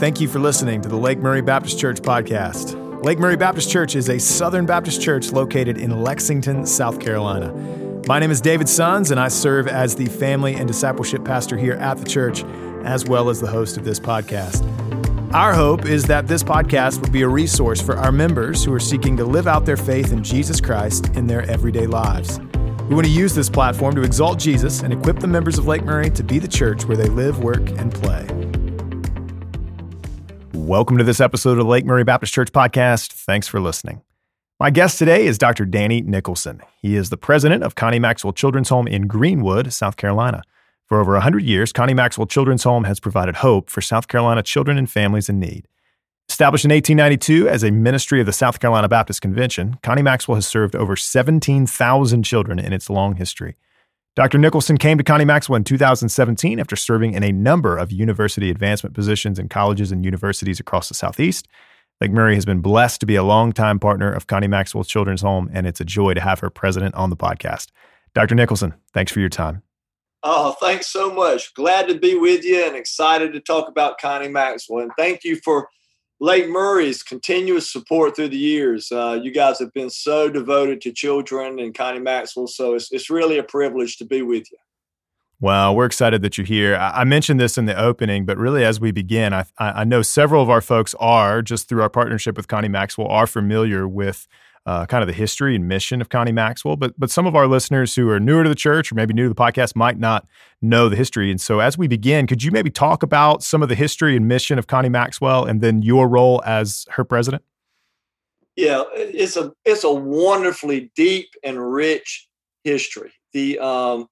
Thank you for listening to the Lake Murray Baptist Church podcast. Lake Murray Baptist Church is a Southern Baptist church located in Lexington, South Carolina. My name is David Sons, and I serve as the family and discipleship pastor here at the church, as well as the host of this podcast. Our hope is that this podcast will be a resource for our members who are seeking to live out their faith in Jesus Christ in their everyday lives. We want to use this platform to exalt Jesus and equip the members of Lake Murray to be the church where they live, work, and play. Welcome to this episode of the Lake Murray Baptist Church podcast. Thanks for listening. My guest today is Dr. Danny Nicholson. He is the president of Connie Maxwell Children's Home in Greenwood, South Carolina. For over 100 years, Connie Maxwell Children's Home has provided hope for South Carolina children and families in need. Established in 1892 as a ministry of the South Carolina Baptist Convention, Connie Maxwell has served over 17,000 children in its long history. Dr. Nicholson came to Connie Maxwell in 2017 after serving in a number of university advancement positions in colleges and universities across the Southeast. Lake Murray has been blessed to be a longtime partner of Connie Maxwell Children's Home, and it's a joy to have her president on the podcast. Dr. Nicholson, thanks for your time. Oh, thanks so much. Glad to be with you and excited to talk about Connie Maxwell. And thank you for Lake Murray's continuous support through the years. Uh, you guys have been so devoted to children and Connie Maxwell, so it's, it's really a privilege to be with you. Well, we're excited that you're here. I mentioned this in the opening, but really as we begin, I, I know several of our folks are, just through our partnership with Connie Maxwell, are familiar with uh, kind of the history and mission of Connie Maxwell. But but some of our listeners who are newer to the church or maybe new to the podcast might not know the history. And so as we begin, could you maybe talk about some of the history and mission of Connie Maxwell and then your role as her president? Yeah, it's a it's a wonderfully deep and rich history. The um,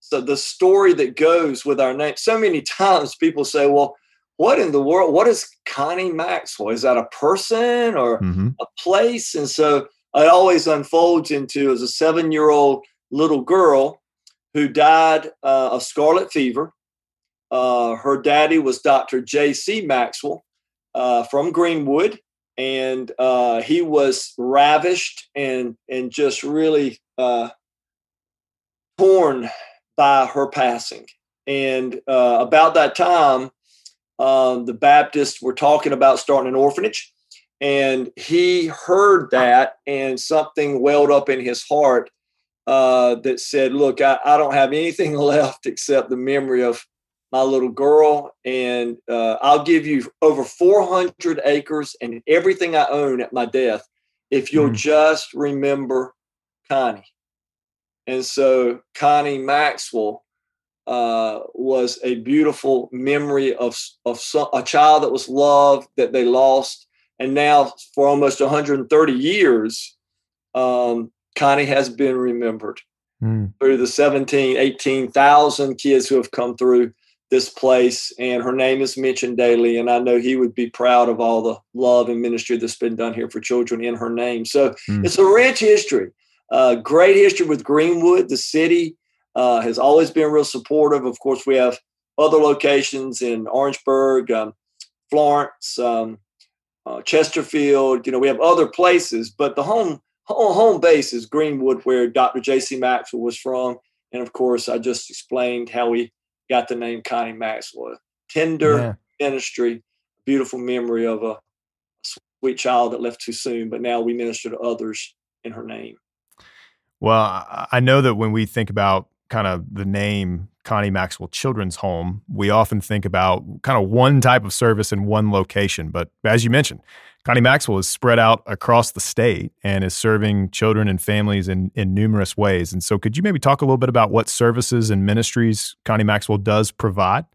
so the story that goes with our name. So many times people say, "Well, what in the world? What is Connie Maxwell? Is that a person or mm-hmm. a place?" And so it always unfolds into as a seven year old little girl who died uh, of scarlet fever. Uh, her daddy was Dr. J.C. Maxwell uh, from Greenwood, and uh, he was ravished and and just really uh, torn by her passing. And uh, about that time, um, the Baptists were talking about starting an orphanage and he heard that and something welled up in his heart uh, that said look I, I, don't have anything left except the memory of my little girl and uh, i'll give you over 400 acres and everything i own at my death if you'll mm. just remember connie and so connie maxwell uh, was a beautiful memory of, of some, a child that was loved that they lost and now, for almost 130 years, um, Connie has been remembered mm. through the 17, 18,000 kids who have come through this place. And her name is mentioned daily. And I know he would be proud of all the love and ministry that's been done here for children in her name. So mm. it's a rich history, uh, great history with Greenwood. The city uh, has always been real supportive. Of course, we have other locations in Orangeburg, um, Florence, um, uh, Chesterfield. You know, we have other places, but the home home, home base is Greenwood, where Dr. J.C. Maxwell was from. And of course, I just explained how we got the name Connie Maxwell. Tender yeah. ministry, beautiful memory of a sweet child that left too soon, but now we minister to others in her name. Well, I know that when we think about kind of the name Connie Maxwell Children's Home, we often think about kind of one type of service in one location. But as you mentioned, Connie Maxwell is spread out across the state and is serving children and families in, in numerous ways. And so, could you maybe talk a little bit about what services and ministries Connie Maxwell does provide?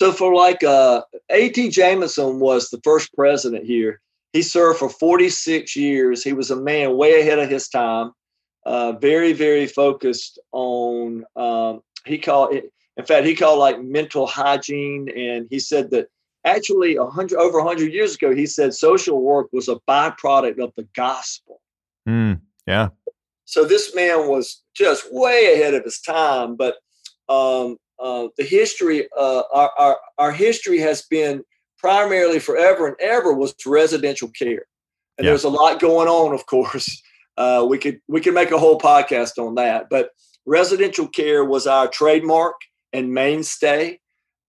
So, for like uh, A.T. Jameson was the first president here. He served for 46 years. He was a man way ahead of his time uh, very very focused on um, he called it in fact he called like mental hygiene and he said that actually a hundred over a hundred years ago he said social work was a byproduct of the gospel mm, yeah so this man was just way ahead of his time but um, uh, the history uh, our, our, our history has been primarily forever and ever was residential care and yeah. there's a lot going on of course uh, we could we could make a whole podcast on that. But residential care was our trademark and mainstay.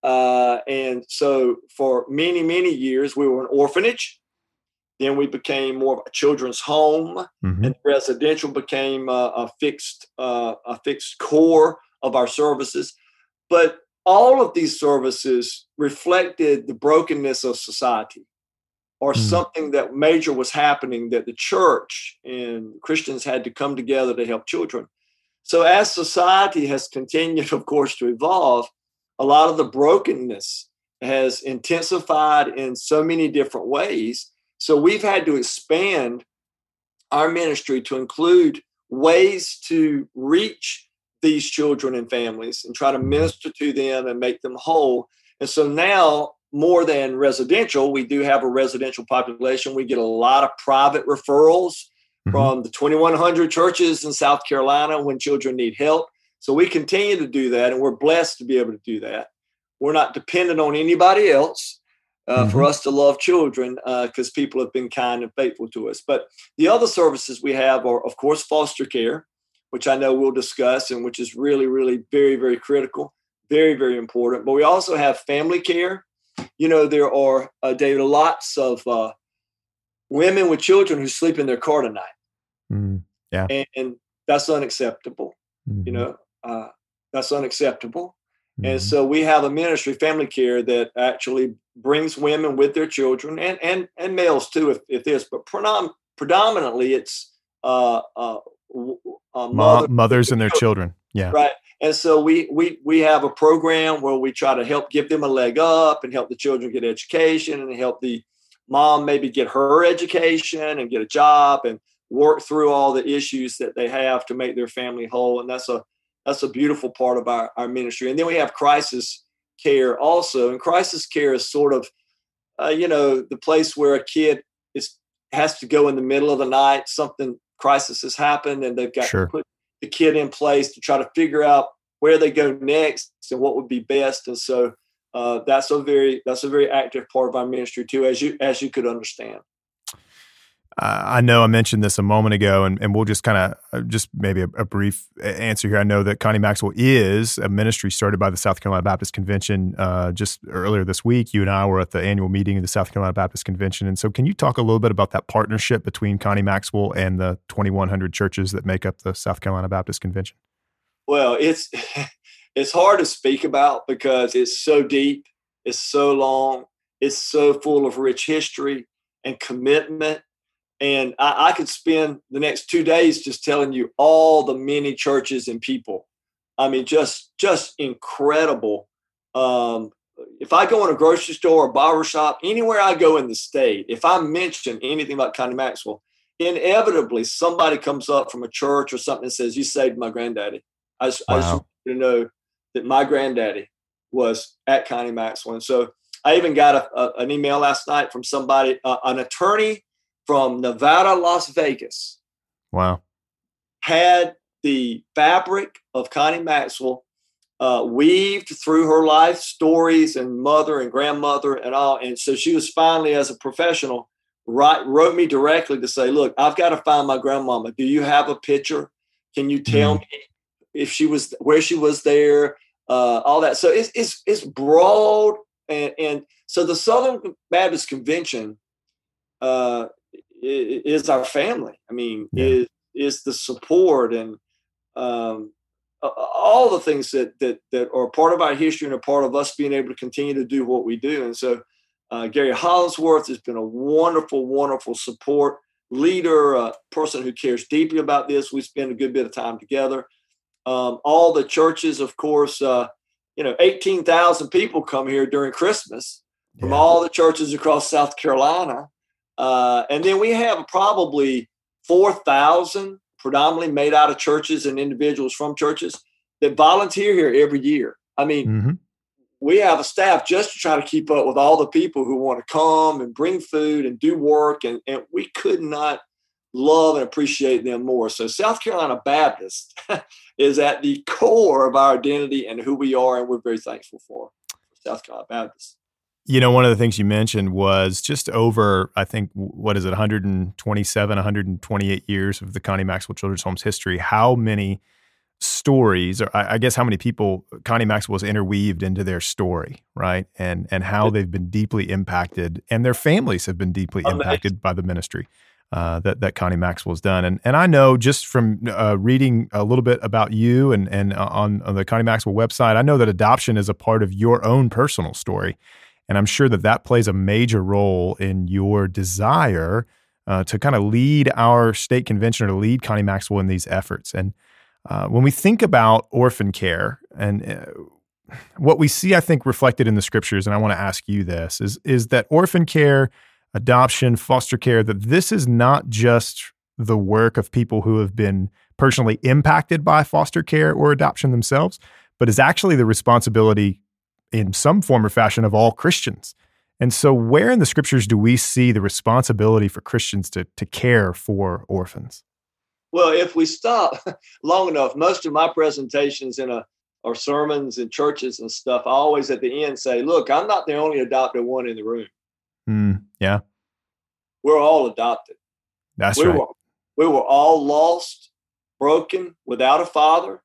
Uh, and so for many, many years, we were an orphanage. Then we became more of a children's home, mm-hmm. and residential became a, a fixed uh, a fixed core of our services. But all of these services reflected the brokenness of society or mm. something that major was happening that the church and Christians had to come together to help children. So, as society has continued, of course, to evolve, a lot of the brokenness has intensified in so many different ways. So, we've had to expand our ministry to include ways to reach these children and families and try to minister to them and make them whole. And so now, more than residential, we do have a residential population. We get a lot of private referrals mm-hmm. from the 2,100 churches in South Carolina when children need help. So we continue to do that, and we're blessed to be able to do that. We're not dependent on anybody else. Uh, mm-hmm. for us to love children because uh, people have been kind and faithful to us. But the other services we have are, of course, foster care which I know we'll discuss and which is really, really very, very critical, very, very important. But we also have family care. You know, there are, uh, David, lots of uh, women with children who sleep in their car tonight. Mm, yeah. And, and, that's unacceptable. Mm-hmm. You know, uh, that's unacceptable. Mm-hmm. And so we have a ministry, family care, that actually brings women with their children and and and males too, if, if this, but predom- predominantly it's uh, uh, uh, mother, mothers and their children. Yeah. Right. And so we we we have a program where we try to help give them a leg up and help the children get education and help the mom maybe get her education and get a job and work through all the issues that they have to make their family whole. And that's a that's a beautiful part of our, our ministry. And then we have crisis care also. And crisis care is sort of uh, you know the place where a kid is has to go in the middle of the night something crisis has happened and they've got sure. to put the kid in place to try to figure out where they go next and what would be best. And so uh, that's a very that's a very active part of our ministry too, as you as you could understand. I know I mentioned this a moment ago, and, and we'll just kind of uh, just maybe a, a, brief answer here. I know that Connie Maxwell is a ministry started by the South Carolina Baptist Convention uh, just earlier this week. You and I were at the annual meeting of the South Carolina Baptist Convention. And so, can you talk a little bit about that partnership between Connie Maxwell and the 2,100 churches that make up the South Carolina Baptist Convention? Well, it's it's hard to speak about because it's so deep, it's so long, it's so full of rich history and commitment and I, I, could spend the next two days just telling you all the many churches and people. I mean, just just incredible. Um, if I go in a grocery store a barber shop, anywhere I go in the state, if I mention anything about Connie Maxwell, inevitably somebody comes up from a church or something and says, "You saved my granddaddy." I just, wow. I just want you to know that my granddaddy was at Connie Maxwell, and so I even got a, a, an email last night from somebody, uh, an attorney from Nevada, Las Vegas. Wow. Had the fabric of Connie Maxwell uh, weaved through her life stories and mother and grandmother and all. And so she was finally, as a professional, write, wrote me directly to say, Look, I've got to find my grandmama. Do you have a picture? Can you tell mm. me if she was where she was there? Uh, all that. So it's, it's, it's broad. And, and so the Southern Baptist Convention uh, is our family. I mean, yeah. is is the support and um, all the things that that that are part of our history and a part of us being able to continue to do what we do. And so, uh, Gary Hollingsworth has been a wonderful, wonderful support leader, a person who cares deeply about this. We spend a good bit of time together. Um, all the churches, of course, uh, you know, eighteen thousand people come here during Christmas from yeah. all the churches across South Carolina. Uh, and then we have probably 4,000 predominantly made out of churches and individuals from churches that volunteer here every year. I mean, mm-hmm. we have a staff just to try to keep up with all the people who want to come and bring food and do work. And, and we could not love and appreciate them more. So, South Carolina Baptist is at the core of our identity and who we are, and we're very thankful for South Carolina Baptist. You know, one of the things you mentioned was just over, I think, what is it, 127, 128 years of the Connie Maxwell Children's Home's history. How many stories, or I, guess how many people Connie Maxwell has interweaved into their story, right? And and how they've been deeply impacted, and their families have been deeply impacted by the ministry. Uh, that that Connie Maxwell's done, and and I know just from uh, reading a little bit about you and and uh, on, on the Connie Maxwell website, I know that adoption is a part of your own personal story, and I'm sure that that plays a major role in your desire uh, to kind of lead our state convention or to lead Connie Maxwell in these efforts. And uh, when we think about orphan care and uh, what we see, I think, reflected in the scriptures, and I want to ask you this is is that orphan care, adoption, foster care, that this is not just the work of people who have been personally impacted by foster care or adoption themselves, but is actually the responsibility in some form or fashion of all Christians. And so, where in the scriptures do we see the responsibility for Christians to, to care for orphans? Well, if we stop long enough, most of my presentations in a or sermons in churches and stuff, I always at the end say, "Look, I'm not the only adopted one in the room. Mm, yeah, we're all adopted. That's we right. Were, we were all lost, broken, without a father,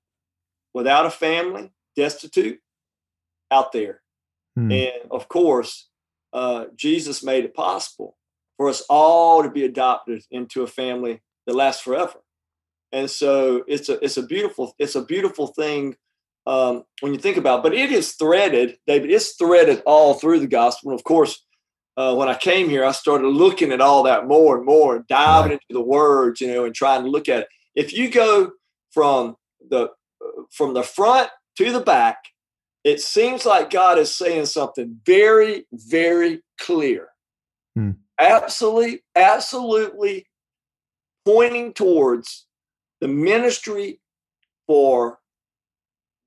without a family, destitute, out there. Mm. And of course, uh, Jesus made it possible for us all to be adopted into a family that lasts forever. And so it's a it's a beautiful it's a beautiful thing um, when you think about. It. But it is threaded, David. It's threaded all through the gospel. And of course, uh, when I came here, I started looking at all that more and more, diving right. into the words, you know, and trying to look at it. If you go from the uh, from the front to the back, it seems like God is saying something very, very clear. Hmm. Absolutely, absolutely pointing towards the ministry for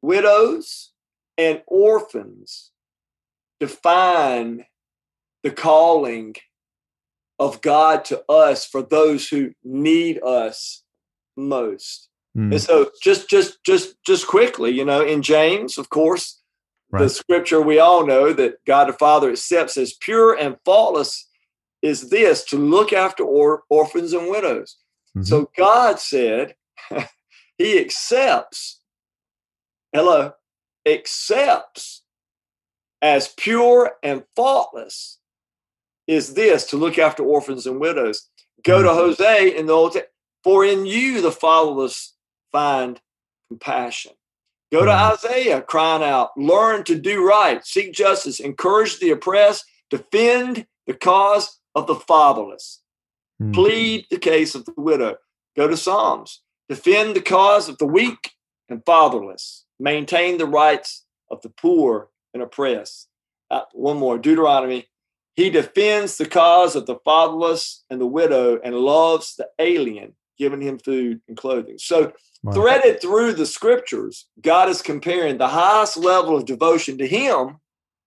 widows and orphans to find the calling of God to us for those who need us most. Mm. And so just just just just quickly, you know, in James, of course, right. the scripture we all know that God the Father accepts as pure and faultless is this to look after or, orphans and widows. Mm-hmm. So God said, He accepts, hello, accepts as pure and faultless is this to look after orphans and widows. Go mm-hmm. to Hosea in the Old Testament, for in you the fatherless find compassion. Go to. Isaiah crying out, learn to do right, seek justice, encourage the oppressed, defend the cause of the fatherless, mm-hmm. plead the case of the widow. Go to Psalms, defend the cause of the weak and fatherless, maintain the rights of the poor and oppressed. Uh, one more, Deuteronomy. He defends the cause of the fatherless and the widow and loves the alien, giving him food and clothing. So, Wow. Threaded through the scriptures, God is comparing the highest level of devotion to Him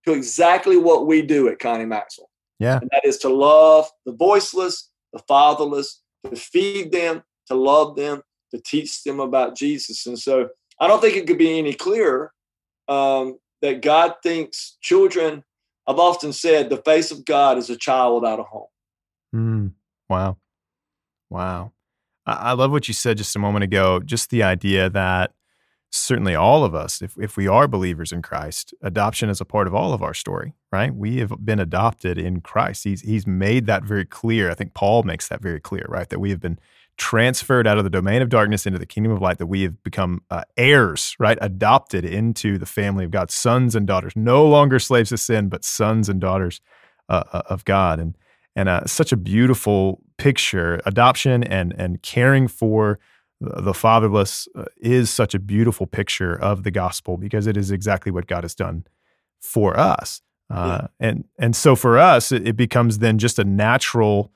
to exactly what we do at Connie Maxwell. Yeah. And that is to love the voiceless, the fatherless, to feed them, to love them, to teach them about Jesus. And so I don't think it could be any clearer um, that God thinks children, I've often said, the face of God is a child without a home. Mm, wow. Wow. I love what you said just a moment ago. Just the idea that certainly all of us, if, if we are believers in Christ, adoption is a part of all of our story, right? We have been adopted in Christ. He's, he's made that very clear. I think Paul makes that very clear, right? That we have been transferred out of the domain of darkness into the kingdom of light, that we have become uh, heirs, right? Adopted into the family of God, sons and daughters, no longer slaves of sin, but sons and daughters uh, uh of God. And and uh, such a beautiful picture. Adoption and and caring for the fatherless uh, is such a beautiful picture of the gospel because it is exactly what God has done for us. Uh, yeah. And and so for us, it, it becomes then just a natural,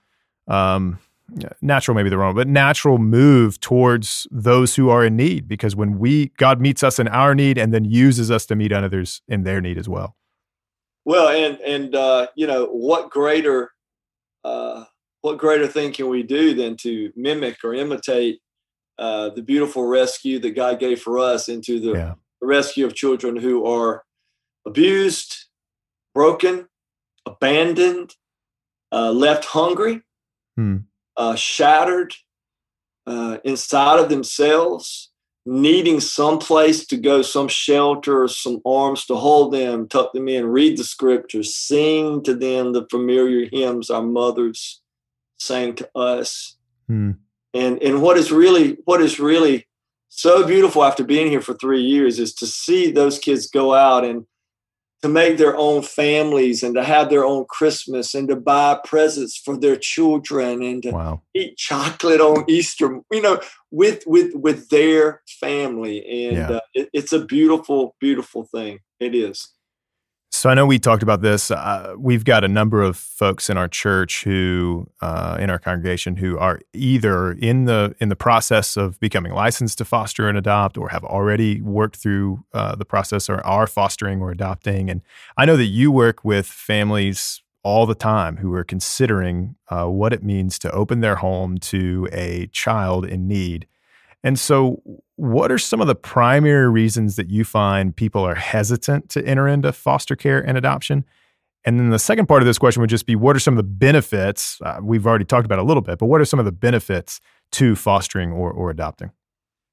um, natural maybe the wrong, but natural move towards those who are in need. Because when we God meets us in our need and then uses us to meet others in their need as well. Well, and and uh, you know what greater uh, what greater thing can we do than to mimic or imitate uh, the beautiful rescue that God gave for us into the, yeah. the rescue of children who are abused, broken, abandoned, uh, left hungry, hmm. uh, shattered uh, inside of themselves, needing some place to go, some shelter, some arms to hold them, tuck them in, read the scriptures, sing to them the familiar hymns our mothers sang to us. Hmm. And and what is really what is really so beautiful after being here for three years is to see those kids go out and to make their own families and to have their own Christmas and to buy presents for their children and to wow. eat chocolate on Easter, you know, with with with their family, and yeah. uh, it, it's a beautiful, beautiful thing. It is. So I know we talked about this. Uh, we've got a number of folks in our church who, uh, in our congregation, who are either in the in the process of becoming licensed to foster and adopt, or have already worked through uh, the process, or are fostering or adopting. And I know that you work with families all the time who are considering uh, what it means to open their home to a child in need. And so, what are some of the primary reasons that you find people are hesitant to enter into foster care and adoption? And then the second part of this question would just be what are some of the benefits? Uh, we've already talked about a little bit, but what are some of the benefits to fostering or, or adopting?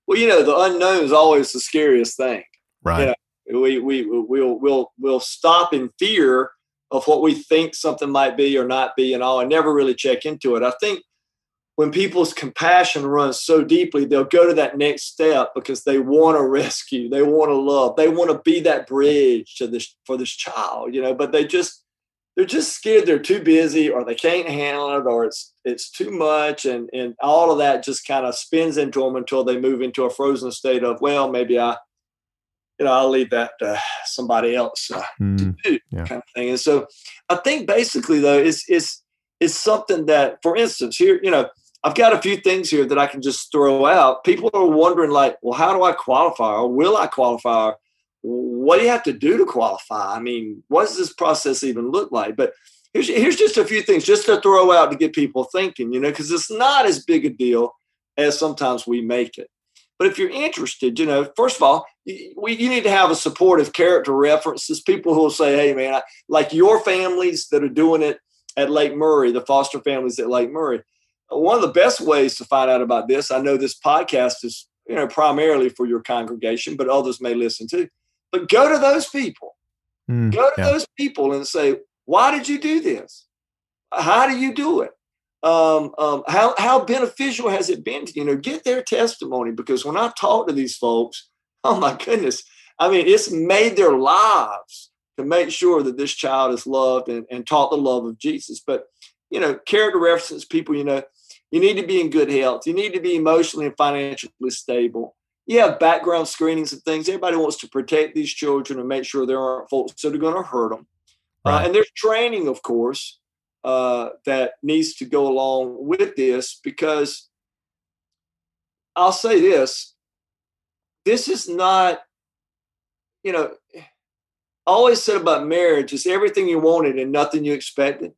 Well, you know, the unknown is always the scariest thing. Right. You know, we, we, we'll, we'll, we'll stop in fear of what we think something might be or not be and all, and never really check into it. I think when people's compassion runs so deeply, they'll go to that next step because they want to rescue, they want to love, they want to be that bridge to this for this child, you know. But they just they're just scared they're too busy or they can't handle it or it's it's too much and and all of that just kind of spins into them until they move into a frozen state of well maybe I you know I'll leave that to somebody else uh, mm, to do yeah. kind of thing and so I think basically though it's it's it's something that for instance here you know I've got a few things here that I can just throw out. People are wondering, like, well, how do I qualify or will I qualify? What do you have to do to qualify? I mean, what does this process even look like? But here's, here's just a few things just to throw out to get people thinking, you know, because it's not as big a deal as sometimes we make it. But if you're interested, you know, first of all, we, you need to have a supportive character references. People who will say, hey, man, I, like your families that are doing it at Lake Murray, the foster families at Lake Murray one of the best ways to find out about this, I know this podcast is, you know, primarily for your congregation, but others may listen too. But go to those people. Mm, go to yeah. those people and say, why did you do this? How do you do it? Um, um, how, how beneficial has it been to you know get their testimony because when I talk to these folks, oh my goodness, I mean it's made their lives to make sure that this child is loved and, and taught the love of Jesus. But you know, character references people, you know, you need to be in good health. You need to be emotionally and financially stable. You have background screenings and things. Everybody wants to protect these children and make sure there aren't folks that are going to hurt them. Uh, right. Uh, and there's training, of course, uh, that needs to go along with this because I'll say this this is not, you know, I always said about marriage is everything you wanted and nothing you expected.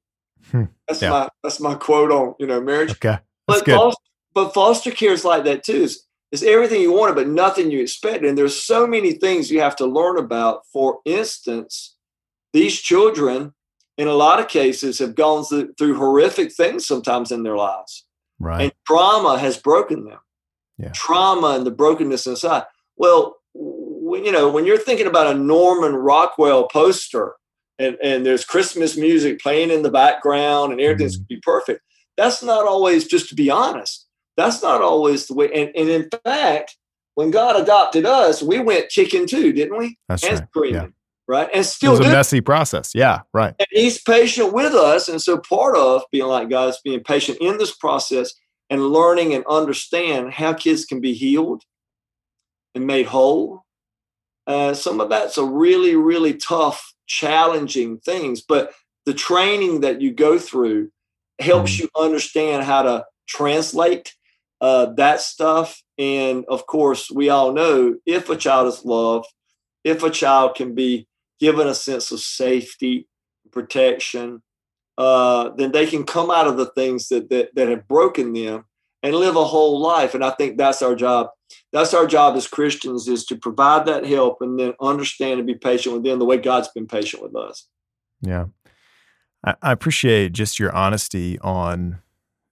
Hmm. That's yeah. my that's my quote on you know marriage. Okay, that's but good. Foster, but foster care is like that too. It's, it's everything you wanted, but nothing you expected. And there's so many things you have to learn about. For instance, these children, in a lot of cases, have gone through, through horrific things sometimes in their lives, right? And trauma has broken them. Yeah. Trauma and the brokenness inside. Well, when, you know, when you're thinking about a Norman Rockwell poster and, and there's Christmas music playing in the background and everything's mm-hmm. be perfect. That's not always, just to be honest, that's not always the way. And, and in fact, when God adopted us, we went chicken too, didn't we? That's and right. Screaming, yeah. right. And still, it was a messy process. Yeah, right. And He's patient with us, and so part of being like God is being patient in this process and learning and understand how kids can be healed and made whole. Uh, some of that's a really, really tough challenging things, but the training that you go through helps mm-hmm. you understand how to translate uh, that stuff. And of course, we all know if a child is loved, if a child can be given a sense of safety, protection, uh, then they can come out of the things that, that that have broken them and live a whole life. And I think that's our job. That's our job as Christians is to provide that help and then understand and be patient with them the way God's been patient with us. Yeah. I, I appreciate just your honesty on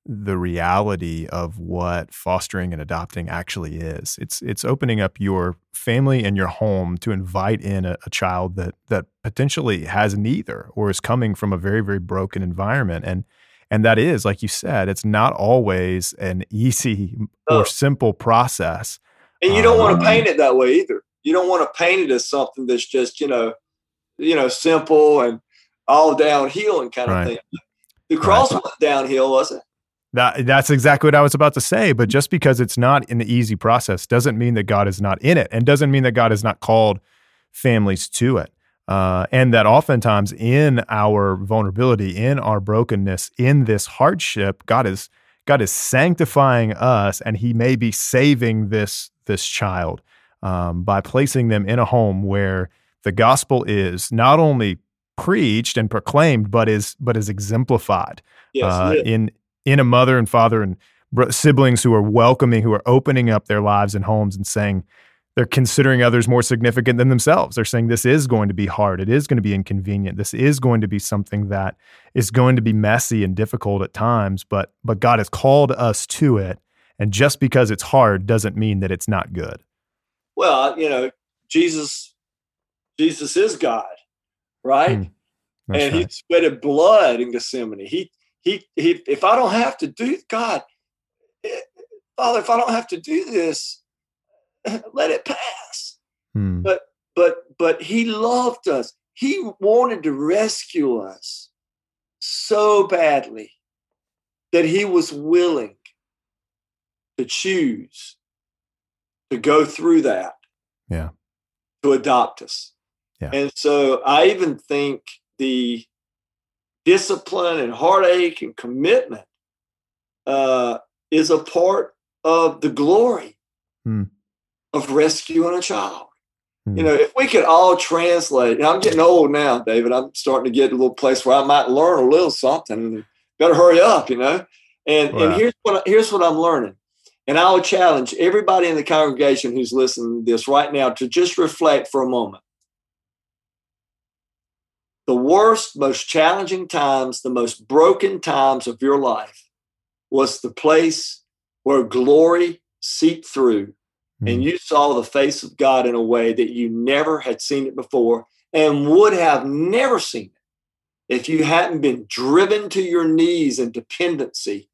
the reality of what fostering and adopting actually is. It's it's opening up your family and your home to invite in a, a, child that that potentially has neither or is coming from a very very broken environment and and that is like you said it's not always an easy or oh. simple process. And you don't want to paint it that way either. You don't want to paint it as something that's just, you know, you know, simple and all downhill and kind of right. thing. The cross right. went downhill, wasn't it? That, that's exactly what I was about to say. But just because it's not an easy process doesn't mean that God is not in it and doesn't mean that God has not called families to it. Uh, and that oftentimes in our vulnerability, in our brokenness, in this hardship, God is God is sanctifying us, and He may be saving this this child um, by placing them in a home where the gospel is not only preached and proclaimed, but is but is exemplified yes, uh, in in a mother and father and siblings who are welcoming, who are opening up their lives and homes and saying they're considering others more significant than themselves. They're saying this is going to be hard. It is going to be inconvenient. This is going to be something that is going to be messy and difficult at times, but but God has called us to it. And just because it's hard doesn't mean that it's not good. Well, you know, Jesus Jesus is God, right? Mm, and right. he sweated blood in Gethsemane. He he, he if I don't have to do God, eh, Father, if I don't have to do this, let it pass. Hmm. But but but he loved us. He wanted to rescue us so badly that he was willing to choose to go through that. Yeah. To adopt us. Yeah. And so I even think the discipline and heartache and commitment uh, is a part of the glory hmm. of rescuing a child. Hmm. You know, if we could all translate, I'm getting old now, David. I'm starting to get a little place where I might learn a little something. Better hurry up, you know. And wow. and here's what here's what I'm learning. And I'll challenge everybody in the congregation who's listening to this right now to just reflect for a moment the worst, most challenging times, the most broken times of your life was the place where glory seeped through mm. and you saw the face of God in a way that you never had seen it before and would have never seen it if you hadn't been driven to your knees in dependency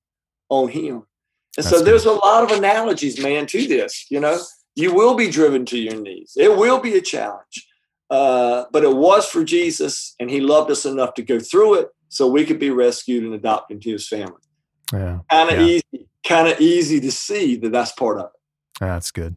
on Him. And That's so there's good. a lot of analogies, man, to this. You know, you will be driven to your knees, it will be a challenge. Uh, but it was for Jesus, and He loved us enough to go through it so we could be rescued and adopted into His family. Yeah, kind of yeah. easy, kind of easy to see that that's part of it. That's good.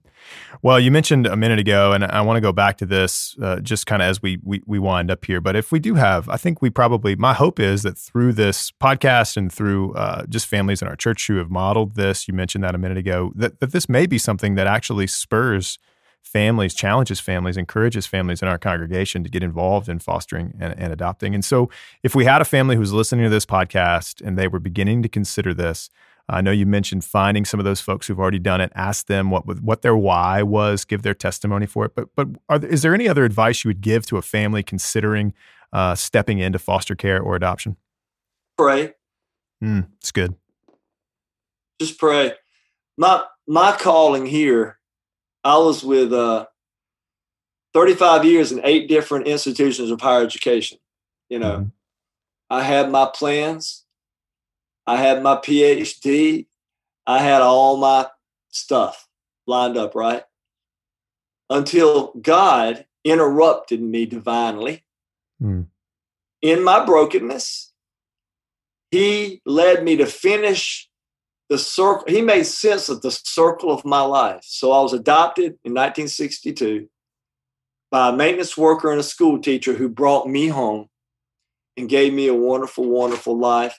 Well, you mentioned a minute ago, and I want to go back to this uh, just kind of as we, we we wind up here. But if we do have, I think we probably. My hope is that through this podcast and through uh, just families in our church who have modeled this, you mentioned that a minute ago, that that this may be something that actually spurs families, challenges families, encourages families in our congregation to get involved in fostering and, and, adopting. And so, if we had a family who's listening to this podcast and they were beginning to consider this, I know you mentioned finding some of those folks who've already done it, ask them what what their why was, give their testimony for it. But but there, is there any other advice you would give to a family considering uh, stepping into foster care or adoption? Pray. Mm, it's good. Just pray. My my calling here I was with uh, 35 years in eight different institutions of higher education. You know, mm-hmm. I had my plans, I had my PhD, I had all my stuff lined up, right? Until God interrupted me divinely mm. in my brokenness. He led me to finish the circle, he made sense of the circle of my life. So I was adopted in 1962 by a maintenance worker and a school teacher who brought me home and gave me a wonderful, wonderful life.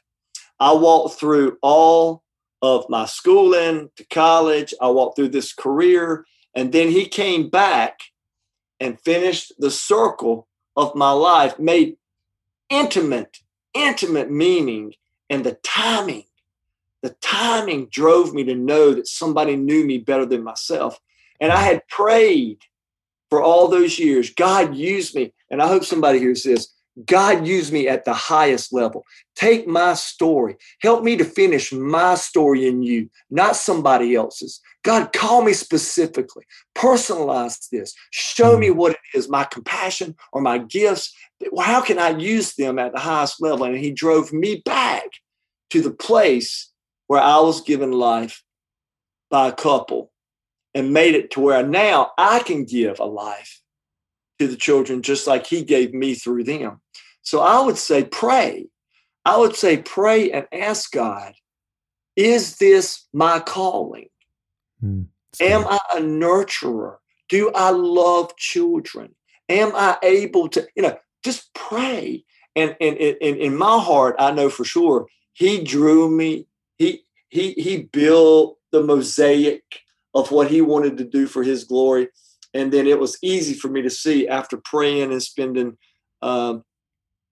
I walked through all of my schooling to college. I walked through this career. And then he came back and finished the circle of my life, made intimate, intimate meaning and the timing the timing drove me to know that somebody knew me better than myself. And I had prayed for all those years. God used me. And I hope somebody hears this. God use me at the highest level. Take my story. Help me to finish my story in you, not somebody else's. God, call me specifically. Personalize this. Show me mm. what it is, my compassion or my gifts. How can I use them at the highest level? And he drove me back to the place where I was given life by a couple and made it to where now I can give a life to the children just like he gave me through them. So I would say pray. I would say pray and ask God, is this my calling? Mm, Am I a nurturer? Do I love children? Am I able to, you know, just pray. And, and, and in my heart, I know for sure he drew me. He he he built the mosaic of what he wanted to do for his glory. And then it was easy for me to see after praying and spending um,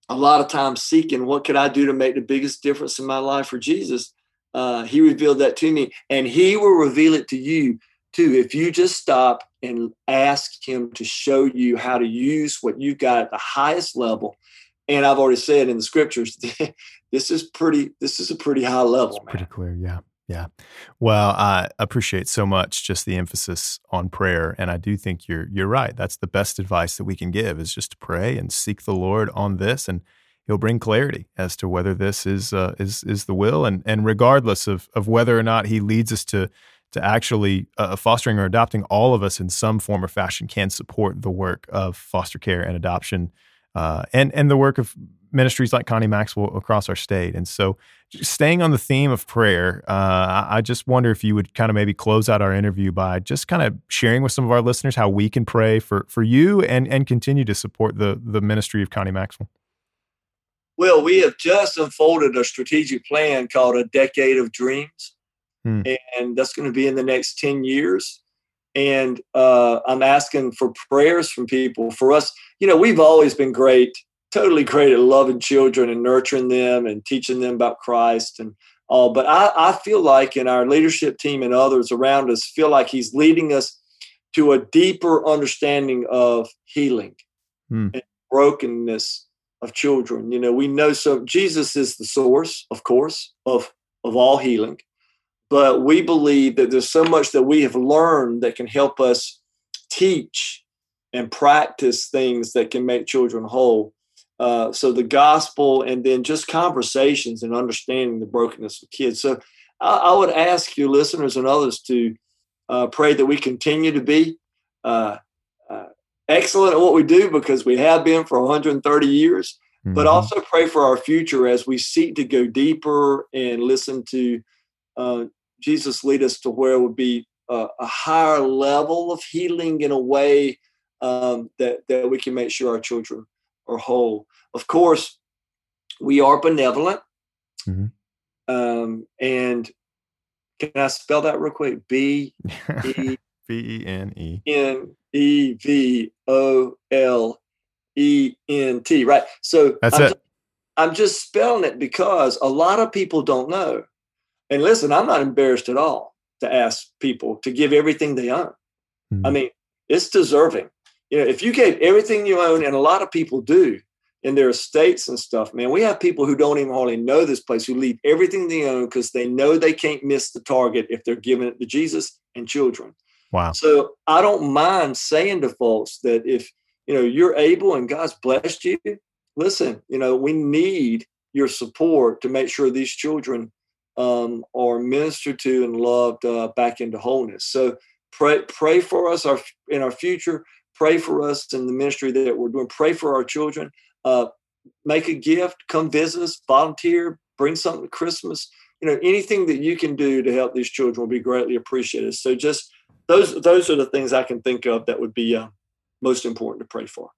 a lot of time seeking what could I do to make the biggest difference in my life for Jesus. Uh, he revealed that to me, and he will reveal it to you too if you just stop and ask him to show you how to use what you've got at the highest level. And I've already said in the scriptures, this is pretty. This is a pretty high level. pretty clear, yeah. Yeah. Well, I appreciate so much just the emphasis on prayer and I do think you're you're right. That's the best advice that we can give is just to pray and seek the Lord on this and he'll bring clarity as to whether this is uh, is is the will and and regardless of of whether or not he leads us to to actually uh, fostering or adopting all of us in some form or fashion can support the work of foster care and adoption uh, and and the work of ministries like Connie Maxwell across our state. And so, staying on the theme of prayer, uh, I just wonder if you would kind of maybe close out our interview by just kind of sharing with some of our listeners how we can pray for for you and and continue to support the the ministry of Connie Maxwell. Well, we have just unfolded a strategic plan called a Decade of Dreams, hmm. and that's going to be in the next ten years. And uh, I'm asking for prayers from people. For us, you know, we've always been great totally great at loving children and nurturing them and teaching them about Christ and all. But I, I feel like in our leadership team and others around us feel like he's leading us to a deeper understanding of healing hmm. and brokenness of children. You know, we know so Jesus is the source, of course, of of all healing. But we believe that there's so much that we have learned that can help us teach and practice things that can make children whole. Uh, so the gospel and then just conversations and understanding the brokenness of kids. So I, I would ask you, listeners and others, to uh, pray that we continue to be uh, uh excellent at what we do because we have been for 130 years, mm-hmm. but also pray for our future as we seek to go deeper and listen to uh, Jesus lead us to where it would be a, a higher level of healing in a way um, that, that we can make sure our children or whole. Of course, we are benevolent. Mm-hmm. Um, and can I spell that real quick? B E B E N E N E V O L E N T. Right. So that's I'm it. Just, I'm just spelling it because a lot of people don't know. And listen, I'm not embarrassed at all to ask people to give everything they own. Mm-hmm. I mean, it's deserving you know, if you gave everything you own, and a lot of people do in their estates and stuff, man, we have people who don't even hardly know this place who leave everything they own because they know they can't miss the target if they're giving it to Jesus and children. Wow. So I don't mind saying to folks that if you know you're able and God's blessed you, listen, you know, we need your support to make sure these children um, are ministered to and loved uh, back into wholeness. So pray pray for us our in our future pray for us in the ministry that we're doing. Pray for our children. Uh, make a gift. Come visit us. Volunteer. Bring something to Christmas. You know, anything that you can do to help these children will be greatly appreciated. So, just those those are the things I can think of that would be uh, most important to pray for.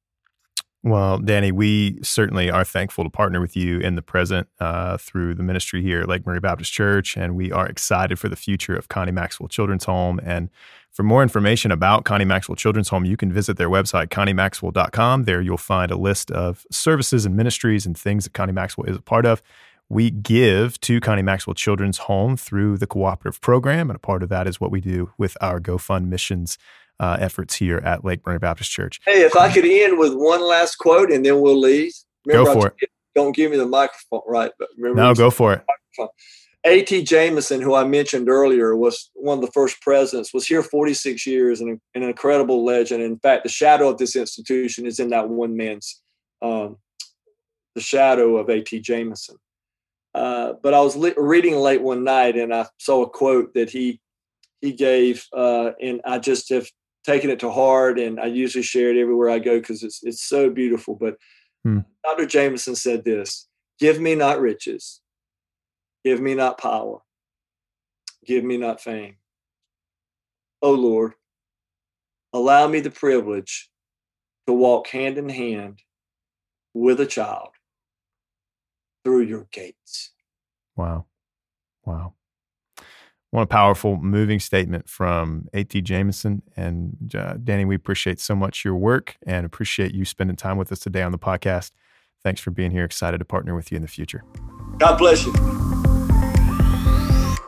Well, Danny, we certainly are thankful to partner with you in the present uh, through the ministry here at Lake Murray Baptist Church, and we are excited for the future of Connie Maxwell Children's Home. And for more information about Connie Maxwell Children's Home, you can visit their website, conniemaxwell.com. There you'll find a list of services and ministries and things that Connie Maxwell is a part of. We give to Connie Maxwell Children's Home through the cooperative program, and a part of that is what we do with our GoFund missions uh, efforts here at Lake Murray Baptist Church. Hey, if I could end with one last quote and then we'll leave. Remember, go for it. Don't give me the microphone, right? But remember no, go for it. A.T. Jameson, who I mentioned earlier, was one of the first presidents, was here 46 years and an incredible legend. In fact, the shadow of this institution is in that one man's, um, the shadow of A.T. Jameson. Uh, but I was li- reading late one night and I saw a quote that he he gave, uh, and I just have taken it to heart, and I usually share it everywhere I go because it's it's so beautiful. But hmm. Dr. Jameson said this: "Give me not riches, give me not power, give me not fame. O Lord, allow me the privilege to walk hand in hand with a child through your gates." Wow, wow. What a powerful, moving statement from A.T. Jameson. And uh, Danny, we appreciate so much your work and appreciate you spending time with us today on the podcast. Thanks for being here. Excited to partner with you in the future. God bless you.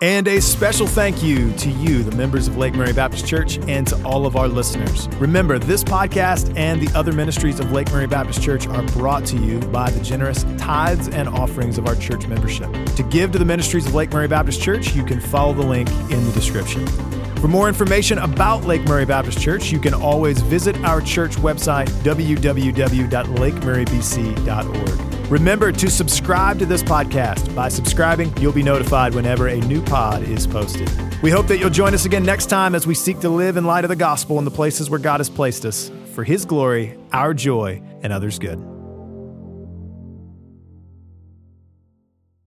And a special thank you to you, the members of Lake Murray Baptist Church, and to all of our listeners. Remember, this podcast and the other ministries of Lake Murray Baptist Church are brought to you by the generous tithes and offerings of our church membership. To give to the ministries of Lake Murray Baptist Church, you can follow the link in the description. For more information about Lake Murray Baptist Church, you can always visit our church website, www.lakemurraybc.org. Remember to subscribe to this podcast. By subscribing, you'll be notified whenever a new pod is posted. We hope that you'll join us again next time as we seek to live in light of the gospel in the places where God has placed us for His glory, our joy, and others' good.